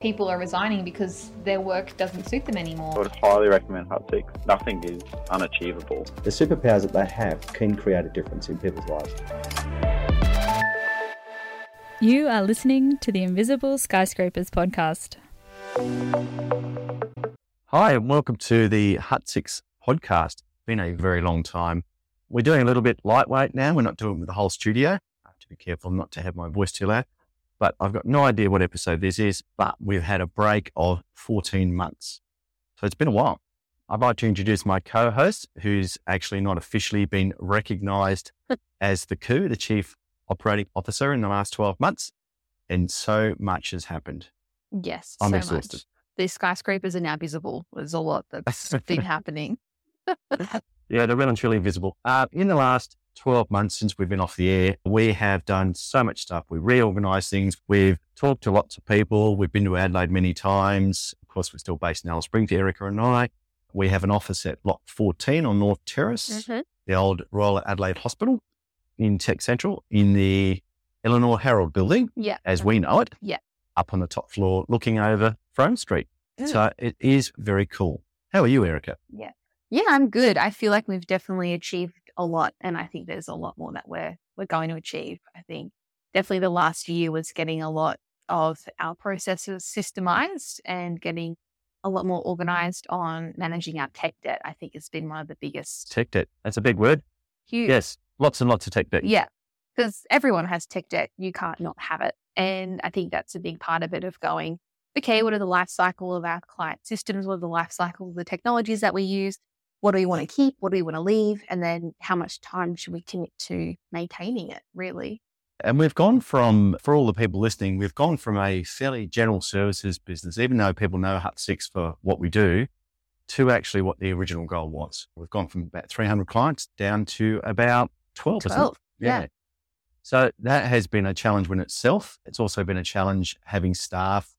people are resigning because their work doesn't suit them anymore. I would highly recommend Hut 6. Nothing is unachievable. The superpowers that they have can create a difference in people's lives. You are listening to the Invisible Skyscrapers podcast. Hi, and welcome to the Hut Six podcast. Been a very long time. We're doing a little bit lightweight now. We're not doing it with the whole studio. I have to be careful not to have my voice too loud. But I've got no idea what episode this is, but we've had a break of 14 months. So it's been a while. I'd like to introduce my co-host, who's actually not officially been recognized as the COO, the Chief Operating Officer in the last 12 months. And so much has happened. Yes, I'm so exhausted. much. The skyscrapers are now visible. There's a lot that's been happening. Yeah, they're well and truly visible. Uh, in the last 12 months since we've been off the air, we have done so much stuff. We reorganized things. We've talked to lots of people. We've been to Adelaide many times. Of course, we're still based in Alice Springs, Erika and I. We have an office at Lot 14 on North Terrace, Mhm. the old Royal Adelaide Hospital in Tech Central, in the Eleanor Harrald building, Yeah. as we know it. Yeah. Up on the top floor, looking over Frome Street. Mm. So it is very cool. How are you, Erika? Yeah. Yeah, I'm good. I feel like we've definitely achieved a lot, and I think there's a lot more that we're we're going to achieve. I think definitely the last year was getting a lot of our processes systemized and getting a lot more organized on managing our tech debt. I think has been one of the biggest. Tech debt. That's a big word. huge Yes, lots and lots of tech debt. Yeah, because everyone has tech debt. You can't not have it. And I think that's a big part of it of going, okay, what are the life cycle of our client systems? What are the life cycle of the technologies that we use? What do we want to keep? What do we want to leave? And then how much time should we commit to maintaining it, really? And we've gone from, for all the people listening, we've gone from a fairly general services business, even though people know Hut Six for what we do, to actually what the original goal was. We've gone from about 300 clients down to about 12. isn't it? 12. Yeah. So that has been a challenge in itself. It's also been a challenge having staff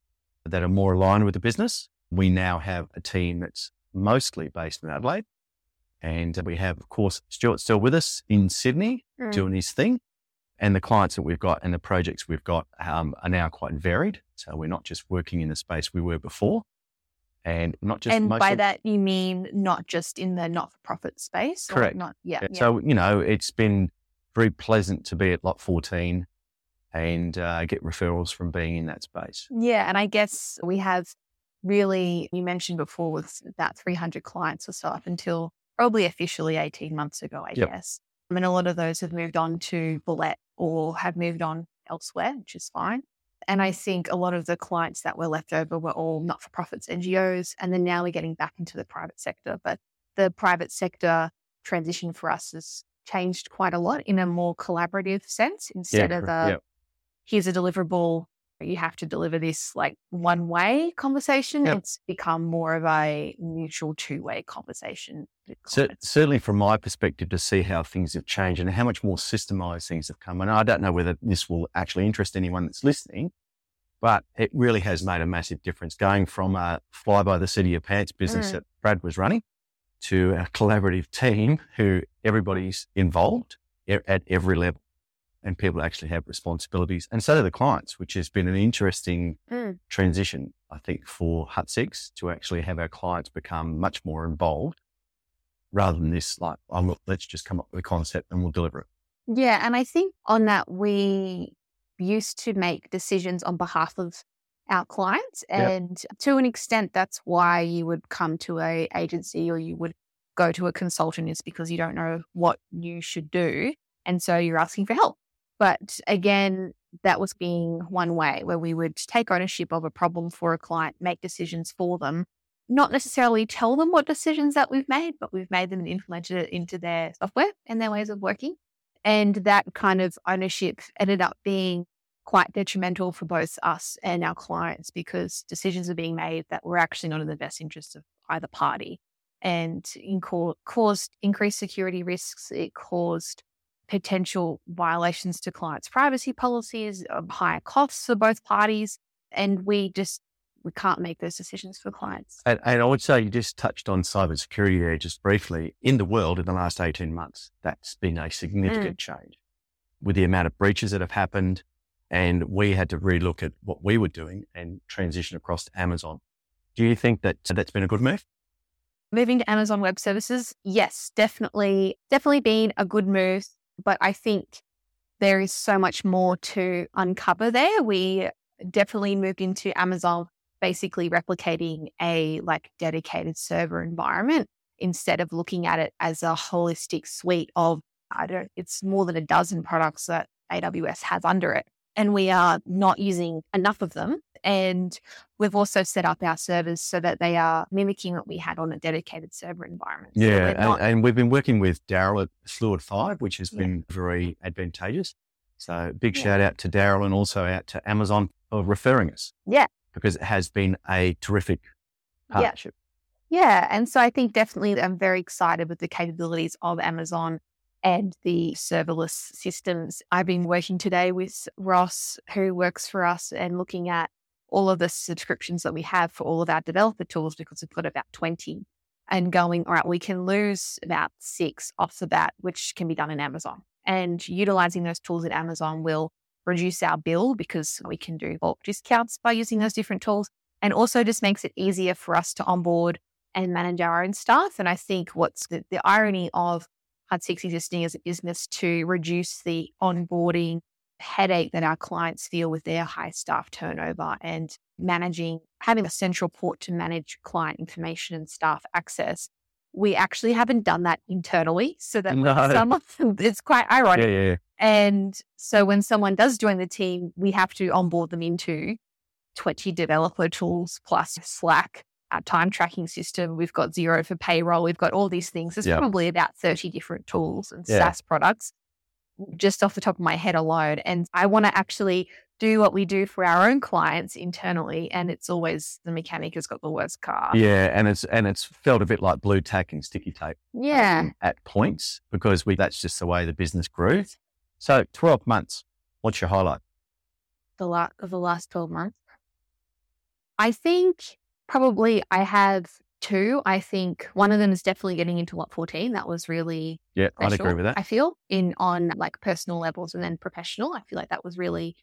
that are more aligned with the business. We now have a team that's mostly based in Adelaide. And we have, of course, Stuart still with us in Sydney Mm. doing his thing. And the clients that we've got and the projects we've got um, are now quite varied. So we're not just working in the space we were before. And not just and by that, you mean not just in the not for profit space? Correct. Not, yeah. Yeah, yeah. So, you know, it's been very pleasant to be at lot 14 and uh, get referrals from being in that space. Yeah, and I guess we have really, you mentioned before, with about 300 clients or so up until probably officially 18 months ago, I Yep. guess. I mean, a lot of those have moved on to Bullet or have moved on elsewhere, which is fine. And I think a lot of the clients that were left over were all not for profits, NGOs, and then now we're getting back into the private sector. But the private sector transition for us has changed quite a lot in a more collaborative sense instead of correct. a Yeah. here's a deliverable you have to deliver this like one way conversation Yep. it's become more of a mutual two way conversation So, certainly from my perspective, to see how things have changed and how much more systemized things have come. And I don't know whether this will actually interest anyone that's listening, but it really has made a massive difference going from a fly by the seat of your pants business Mm. that Brad was running to a collaborative team who everybody's involved at every level and people actually have responsibilities. And so do the clients, which has been an interesting Mm. transition, I think, for Hut Six to actually have our clients become much more involved rather than this, like, oh, look, let's just come up with a concept and we'll deliver it. yeah and i think on that we used to make decisions on behalf of our clients Yep. and to an extent that's why you would come to a agency or you would go to a consultant is because you don't know what you should do and so you're asking for help but again that was being one way where we would take ownership of a problem for a client make decisions for them. Not necessarily tell them what decisions that we've made but we've made them and implemented it into their software and their ways of working. And that kind of ownership ended up being quite detrimental for both us and our clients because decisions are being made that were actually not in the best interest of either party. And inco- caused increased security risks. It caused potential violations to clients' privacy policies, um, higher costs for both parties. And we just we can't make those decisions for clients. And, and I would say you just touched on cybersecurity there just briefly. In the world in the last 18 months, that's been a significant change with the amount of breaches that have happened and we had to relook at what we were doing and transition across to Amazon. Do you think that that's been a good move? Moving to Amazon Web Services, yes, definitely, definitely been a good move. But I think there is so much more to uncover there. We definitely moved into Amazon, basically replicating a like dedicated server environment instead of looking at it as a holistic suite of I don't. It's more than a dozen products that AWS has under it, and we are not using enough of them. And we've also set up our servers so that they are mimicking what we had on a dedicated server environment. Yeah, we're and, and we've been working with Daryl at Fluid Five, which has Yeah. been very advantageous. So big Yeah. shout out to Daryl and also out to Amazon for referring us. Yeah. because it has been a terrific Yeah. partnership. Yeah. And so I think definitely I'm very excited with the capabilities of Amazon and the serverless systems. I've been working today with Ross, who works for us, and looking at all of the subscriptions that we have for all of our developer tools because we've got about 20 and going, all right, we can lose about six off the bat, which can be done in Amazon. And utilizing those tools at Amazon will reduce our bill because we can do bulk discounts by using those different tools and also just makes it easier for us to onboard and manage our own staff. And I think what's the, the irony of Hut 6 existing as a business to reduce the onboarding headache that our clients feel with their high staff turnover and managing, having a central port to manage client information and staff access. We actually haven't done that internally. So that some of someone, it's quite ironic. Yeah, yeah. And so when someone does join the team, we have to onboard them into 20 developer tools plus Slack, our time tracking system. We've got Xero for payroll. We've got all these things. There's Yep. probably about 30 different tools and Yeah. SaaS products just off the top of my head alone. And I want to actually do what we do for our own clients internally. And it's always the mechanic has got the worst car. Yeah, and it's and it's felt a bit like Blu Tack and sticky tape Yeah. Um, at points because we that's just the way the business grew. So twelve months. What's your highlight? the lot of the last 12 months? I think probably I have two. I think one of them is definitely getting into Lot 14. That was really Yeah, I'd agree with that. I feel in on like personal levels and then professional. I feel like that was really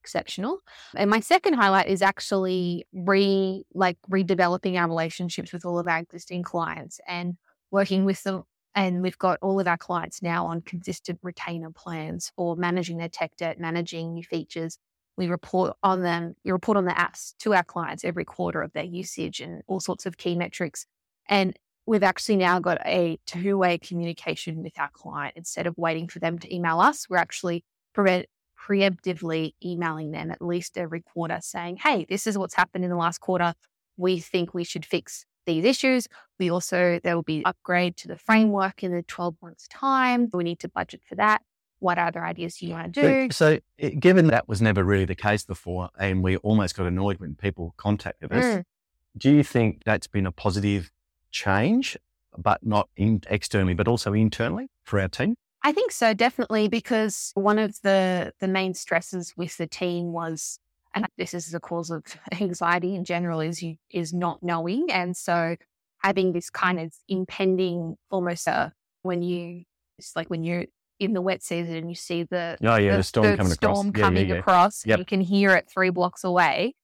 exceptional. And my second highlight is actually re like redeveloping our relationships with all of our existing clients and working with them. And we've got all of our clients now on consistent retainer plans for managing their tech debt, managing new features. We report on them, we report on the apps to our clients every quarter of their usage and all sorts of key metrics. And we've actually now got a two way communication with our client. Instead of waiting for them to email us, we're actually pre- preemptively emailing them at least every quarter saying, hey, this is what's happened in the last quarter. We think we should fix these issues. We also, there will be upgrade to the framework in the 12 months time. We need to budget for that. What other ideas do you want to do? So, so eh, given that was never really the case before, and we almost got annoyed when people contacted us, Mm. do you think that's been a positive change, but not in, externally, but also internally for our team? I think so, definitely, because one of the the main stresses with the team was, and this is the cause of anxiety in general, is you is not knowing, and so having this kind of impending, almost uh, when you it's like when you're in the wet season and you see the Oh yeah, the, storm coming across. storm Yeah, yeah, yeah. across, Yep. you can hear it three blocks away.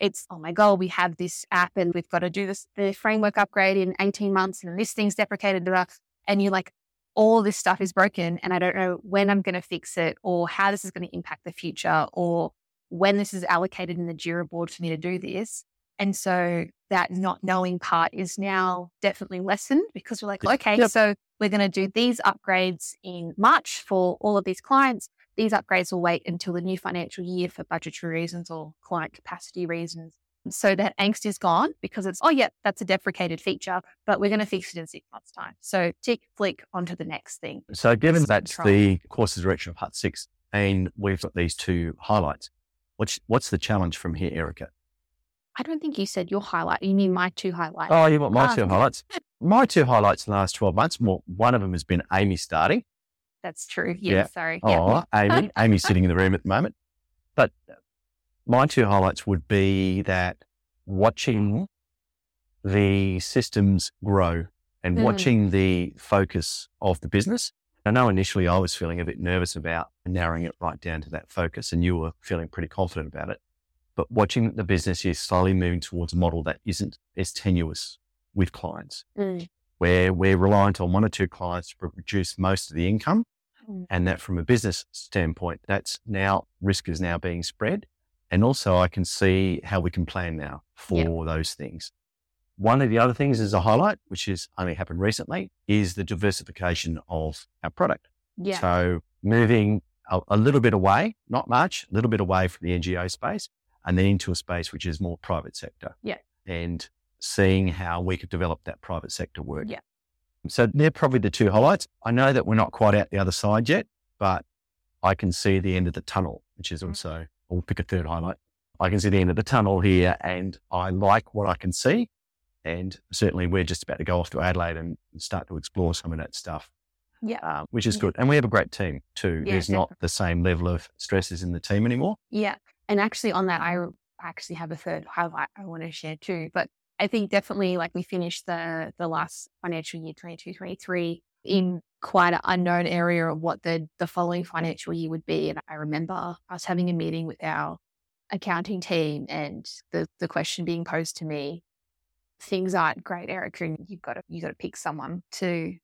It's oh my god, we have this app and we've got to do this the framework upgrade in eighteen months, and this thing's deprecated, blah, blah. and you're like, all this stuff is broken, and I don't know when I'm going to fix it, or how this is going to impact the future, or when this is allocated in the Jira board for me to do this. And so that not knowing part is now definitely lessened because we're like, okay, Yep. so we're going to do these upgrades in March for all of these clients. These upgrades will wait until the new financial year for budgetary reasons or client capacity reasons. So that angst is gone because it's, oh, yeah, that's a deprecated feature, but we're going to fix it in six months' time. So tick, flick onto the next thing. So, given It's that's control. the course of direction of Hut Six, and we've got these two highlights, what's what's the challenge from here, Erika? I don't think you said your highlight. You mean my two highlights. Oh, you want my Ah. two highlights? My two highlights in the last twelve months. Well, one of them has been Amy starting. That's true. Yeah, Yeah. sorry. Yeah. Oh, Amy. Amy's sitting in the room at the moment. But my two highlights would be that watching the systems grow and Mm. watching the focus of the business I know initially I was feeling a bit nervous about narrowing it right down to that focus, and you were feeling pretty confident about it. But watching the business is slowly moving towards a model that isn't as tenuous with clients, Mm. where we're reliant on one or two clients to produce most of the income. Mm. And that from a business standpoint, that's now risk is now being spread. And also I can see how we can plan now for Yeah. those things. One of the other things is a highlight, which has only happened recently, is the diversification of our product. Yeah. So moving a, a little bit away, not much, a little bit away from the NGO space and then into a space which is more private sector. Yeah. And seeing how we could develop that private sector work. Yeah. So they're probably the two highlights. I know that we're not quite out the other side yet, but I can see the end of the tunnel, which is also, we'll pick a third highlight. I can see the end of the tunnel here and I like what I can see. And certainly we're just about to go off to Adelaide and start to explore some of that stuff yeah. um, which is Yeah. good. And we have a great team too. Yeah, There's not the same level of stresses in the team anymore. Yeah. And actually, on that, I actually have a third highlight I want to share too. But I think definitely like we finished the the last financial year, 22, 23, in quite an unknown area of what the, the following financial year would be. And I remember us having a meeting with our accounting team and the, the question being posed to me, things aren't great, Erika, and you've got to, you've got to pick someone to,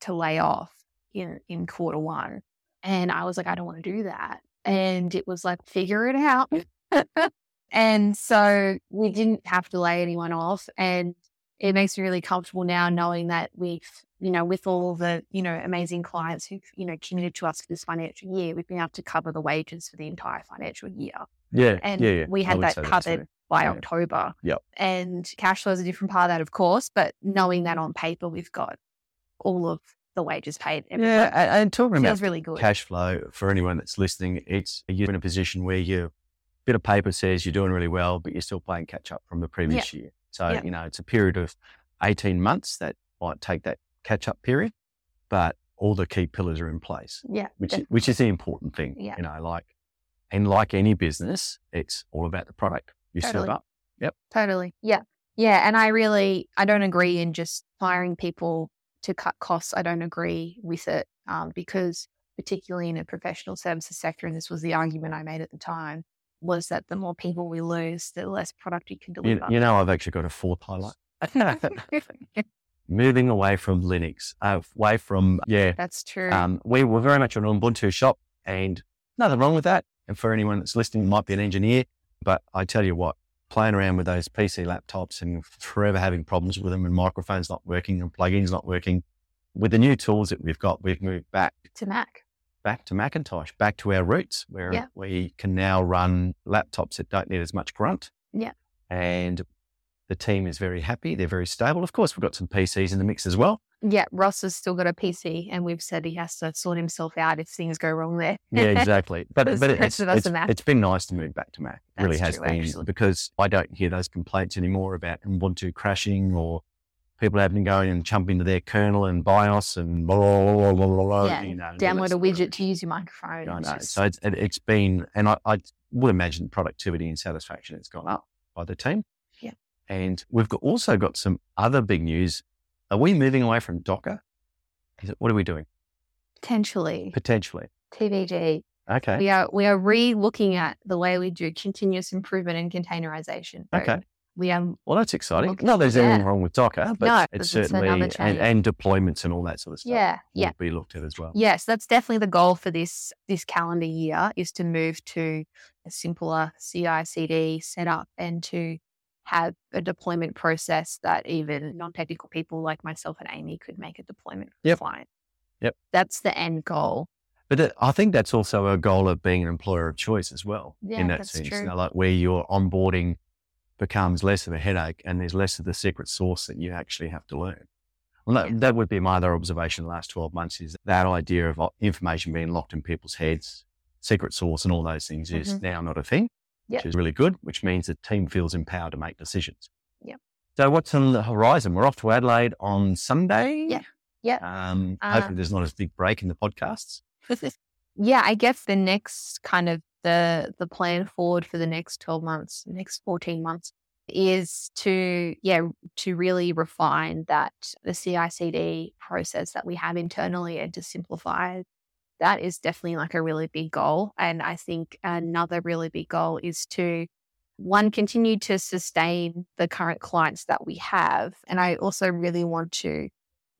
to lay off in, in quarter one. And I was like, I don't want to do that. And it was like, figure it out. and so we didn't have to lay anyone off. And it makes me really comfortable now knowing that we've, you know, with all the, you know, amazing clients who've, you know, committed to us for this financial year, we've been able to cover the wages for the entire financial year. Yeah. And yeah, yeah. we had that covered too. by Yeah. October. Yep. And cash flow is a different part of that, of course, but knowing that on paper, we've got all of the wages paid. Yeah. month And, talking about feels really good. cash flow for anyone that's listening, it's you're in a position where your bit of paper says you're doing really well, but you're still playing catch up from the previous year. So, Yeah. you know, it's a period of 18 months that might take that catch up period, but all the key pillars are in place. Yeah. which is, which is the important thing. Yeah. You know, like and like any business, it's all about the product you serve Totally. up. Totally. Yeah. Yeah. And I really, I don't agree in just hiring people to cut costs. I don't agree with it um, because, particularly in a professional services sector, and this was the argument I made at the time, was that the more people we lose, the less product you can You, deliver. you know, I've actually got a fourth highlight. Moving away from Linux, uh, away from yeah. That's true. Um, we were very much an Ubuntu shop, and nothing wrong with that. And for anyone that's listening, might be an engineer, but I tell you what, playing around with those PC laptops and forever having problems with them, and microphones not working and plugins not working. With the new tools that we've got, we've moved back to Mac. back to Macintosh, back to our roots, where Yeah. we can now run laptops that don't need as much grunt. Yeah. And the team is very happy. They're very stable. Of course, we've got some PCs in the mix as well. Yeah. Ross has still got a PC, and we've said he has to sort himself out if things go wrong there. Yeah, exactly. But but the it's, it's, it's been nice to move back to Mac. It really has true, been actually. because I don't hear those complaints anymore about Ubuntu crashing or people having to go and jump into their kernel and BIOS and blah, blah, blah, blah, blah, blah, Yeah, you know, and all that Download a widget to use your microphone. I know. just- So it's, it, it's been, and I, I would imagine productivity and satisfaction has gone up by the team. Yeah. And we've got, also got some other big news. Are we moving away from Docker? Is it, what are we doing? potentially Potentially. TBD. Okay. We are we are re-looking at the way we do continuous improvement and containerization. So Okay. We are Well, that's exciting. Look- Not there's anything wrong with Docker, but No, it's certainly, and, and deployments and all that sort of stuff yeah, will yeah. be looked at as well. Yes, that's definitely the goal for this this calendar year is to move to a simpler CI/CD setup and to have a deployment process that even non-technical people like myself and Amy could make a deployment for Yep. client. Yep. That's the end goal. But it, I think that's also a goal of being an employer of choice as well. Yeah, in that that's sense, true. You know, like where your onboarding becomes less of a headache and there's less of the secret sauce that you actually have to learn. Well, that, Yeah. that would be my other observation the last 12 months is that idea of information being locked in people's heads, secret sauce and all those things is Mhm. now not a thing, Yep. which is really good, which means the team feels empowered to make decisions. Yep. So what's on the horizon? We're off to Adelaide on Sunday. Yeah. Yeah. Um, Uh, hopefully there's not a big break in the podcasts. yeah, I guess the next kind of the the plan forward for the next 12 months, next 14 months is to yeah to really refine that the CI/CD process that we have internally and to simplify that is definitely like a really big goal and I think another really big goal is to one continue to sustain the current clients that we have and I also really want to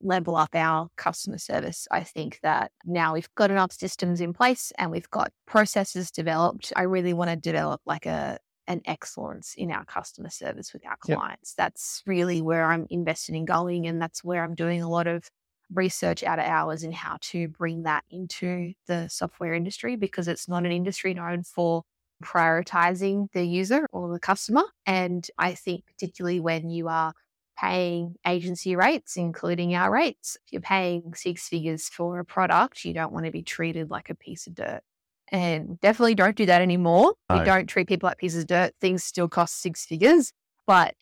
level up our customer service. I think that now we've got enough systems in place and we've got processes developed. I really want to develop like a an excellence in our customer service with our Yep. clients. That's really where I'm invested in going and that's where I'm doing a lot of research out of hours in how to bring that into the software industry because it's not an industry known for prioritizing the user or the customer. And I think particularly when you are paying agency rates, including our rates. If you're paying six figures for a product, you don't want to be treated like a piece of dirt. And definitely don't do that anymore. No. You don't treat people like pieces of dirt. Things still cost six figures. But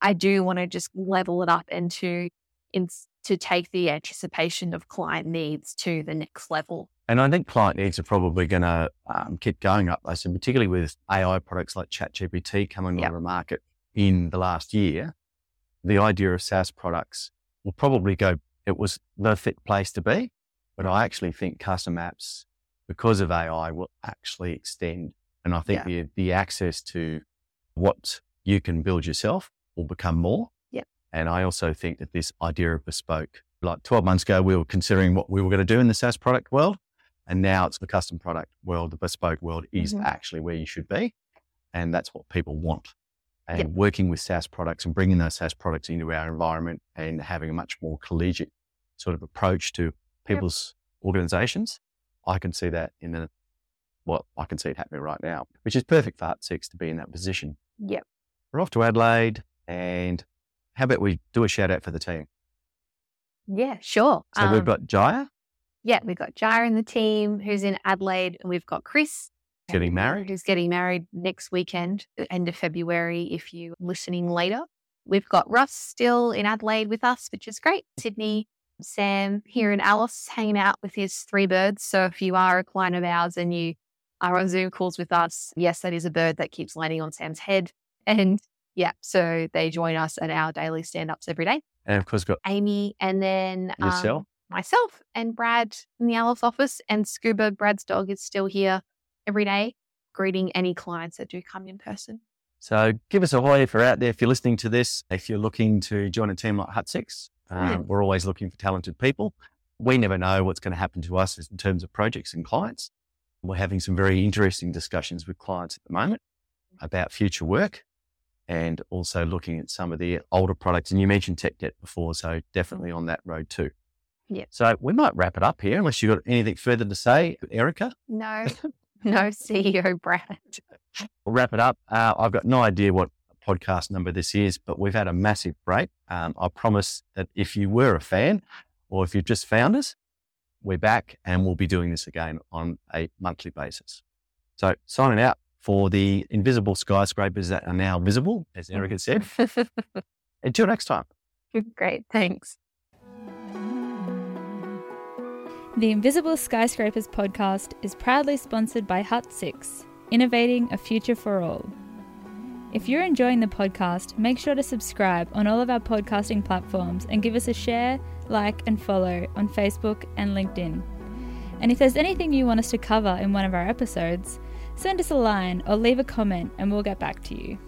I do want to just level it up and to, in, to take the anticipation of client needs to the next level. And I think client needs are probably going to um, keep going up. I said, particularly with AI products like ChatGPT coming Yep. on the market in the last year, the idea of SaaS products will probably go. It was the fit place to be, but I actually think custom apps, because of AI, will actually extend. And I think the the access to what you can build yourself will become more. Yep. And I also think that this idea of bespoke, like 12 months ago, we were considering what we were going to do in the SaaS product world. And now it's the custom product world, the bespoke world is Mhm. actually where you should be. And that's what people want. And Yep. working with SaaS products and bringing those SaaS products into our environment and having a much more collegiate sort of approach to people's organizations, I can see that in the, well, I can see it happening right now, which is perfect for Hut Six to be in that position. Yep. We're off to Adelaide and how about we do a shout out for the team? Yeah, sure. So we've Um, got Jaya Yeah, we've got Jaya in the team who's in Adelaide, and we've got Chris getting married. who's getting married next weekend, end of February, if you're listening later. We've got Russ still in Adelaide with us, which is great. Sydney, Sam here in Alice hanging out with his three birds. So if you are a client of ours and you are on Zoom calls with us, yes, that is a bird that keeps landing on Sam's head. And yeah, so they join us at our daily stand ups every day. And of course, got Amy and then um, yourself. myself and Brad in the Alice office, and Scuba, Brad's dog, is still here every day, greeting any clients that do come in person. So give us a hoy if you're out there, if you're listening to this, if you're looking to join a team like Hut Six. Um, we're always looking for talented people. We never know what's going to happen to us in terms of projects and clients. We're having some very interesting discussions with clients at the moment about future work and also looking at some of the older products. And you mentioned tech debt before, so definitely on that road too. Yep. So we might wrap it up here unless you've got anything further to say, Erika. No, no CEO Brad. We'll wrap it up. Uh, I've got no idea what podcast number this is, but we've had a massive break. Um, I promise that if you were a fan or if you've just found us, we're back and we'll be doing this again on a monthly basis. So signing out for the invisible skyscrapers that are now visible, as mm. Erika said. Until next time. Great, thanks. The Invisible Skyscrapers podcast is proudly sponsored by Hut 6, innovating a future for all. If you're enjoying the podcast, make sure to subscribe on all of our podcasting platforms and give us a share, like, and follow on Facebook and LinkedIn. And if there's anything you want us to cover in one of our episodes, send us a line or leave a comment and we'll get back to you.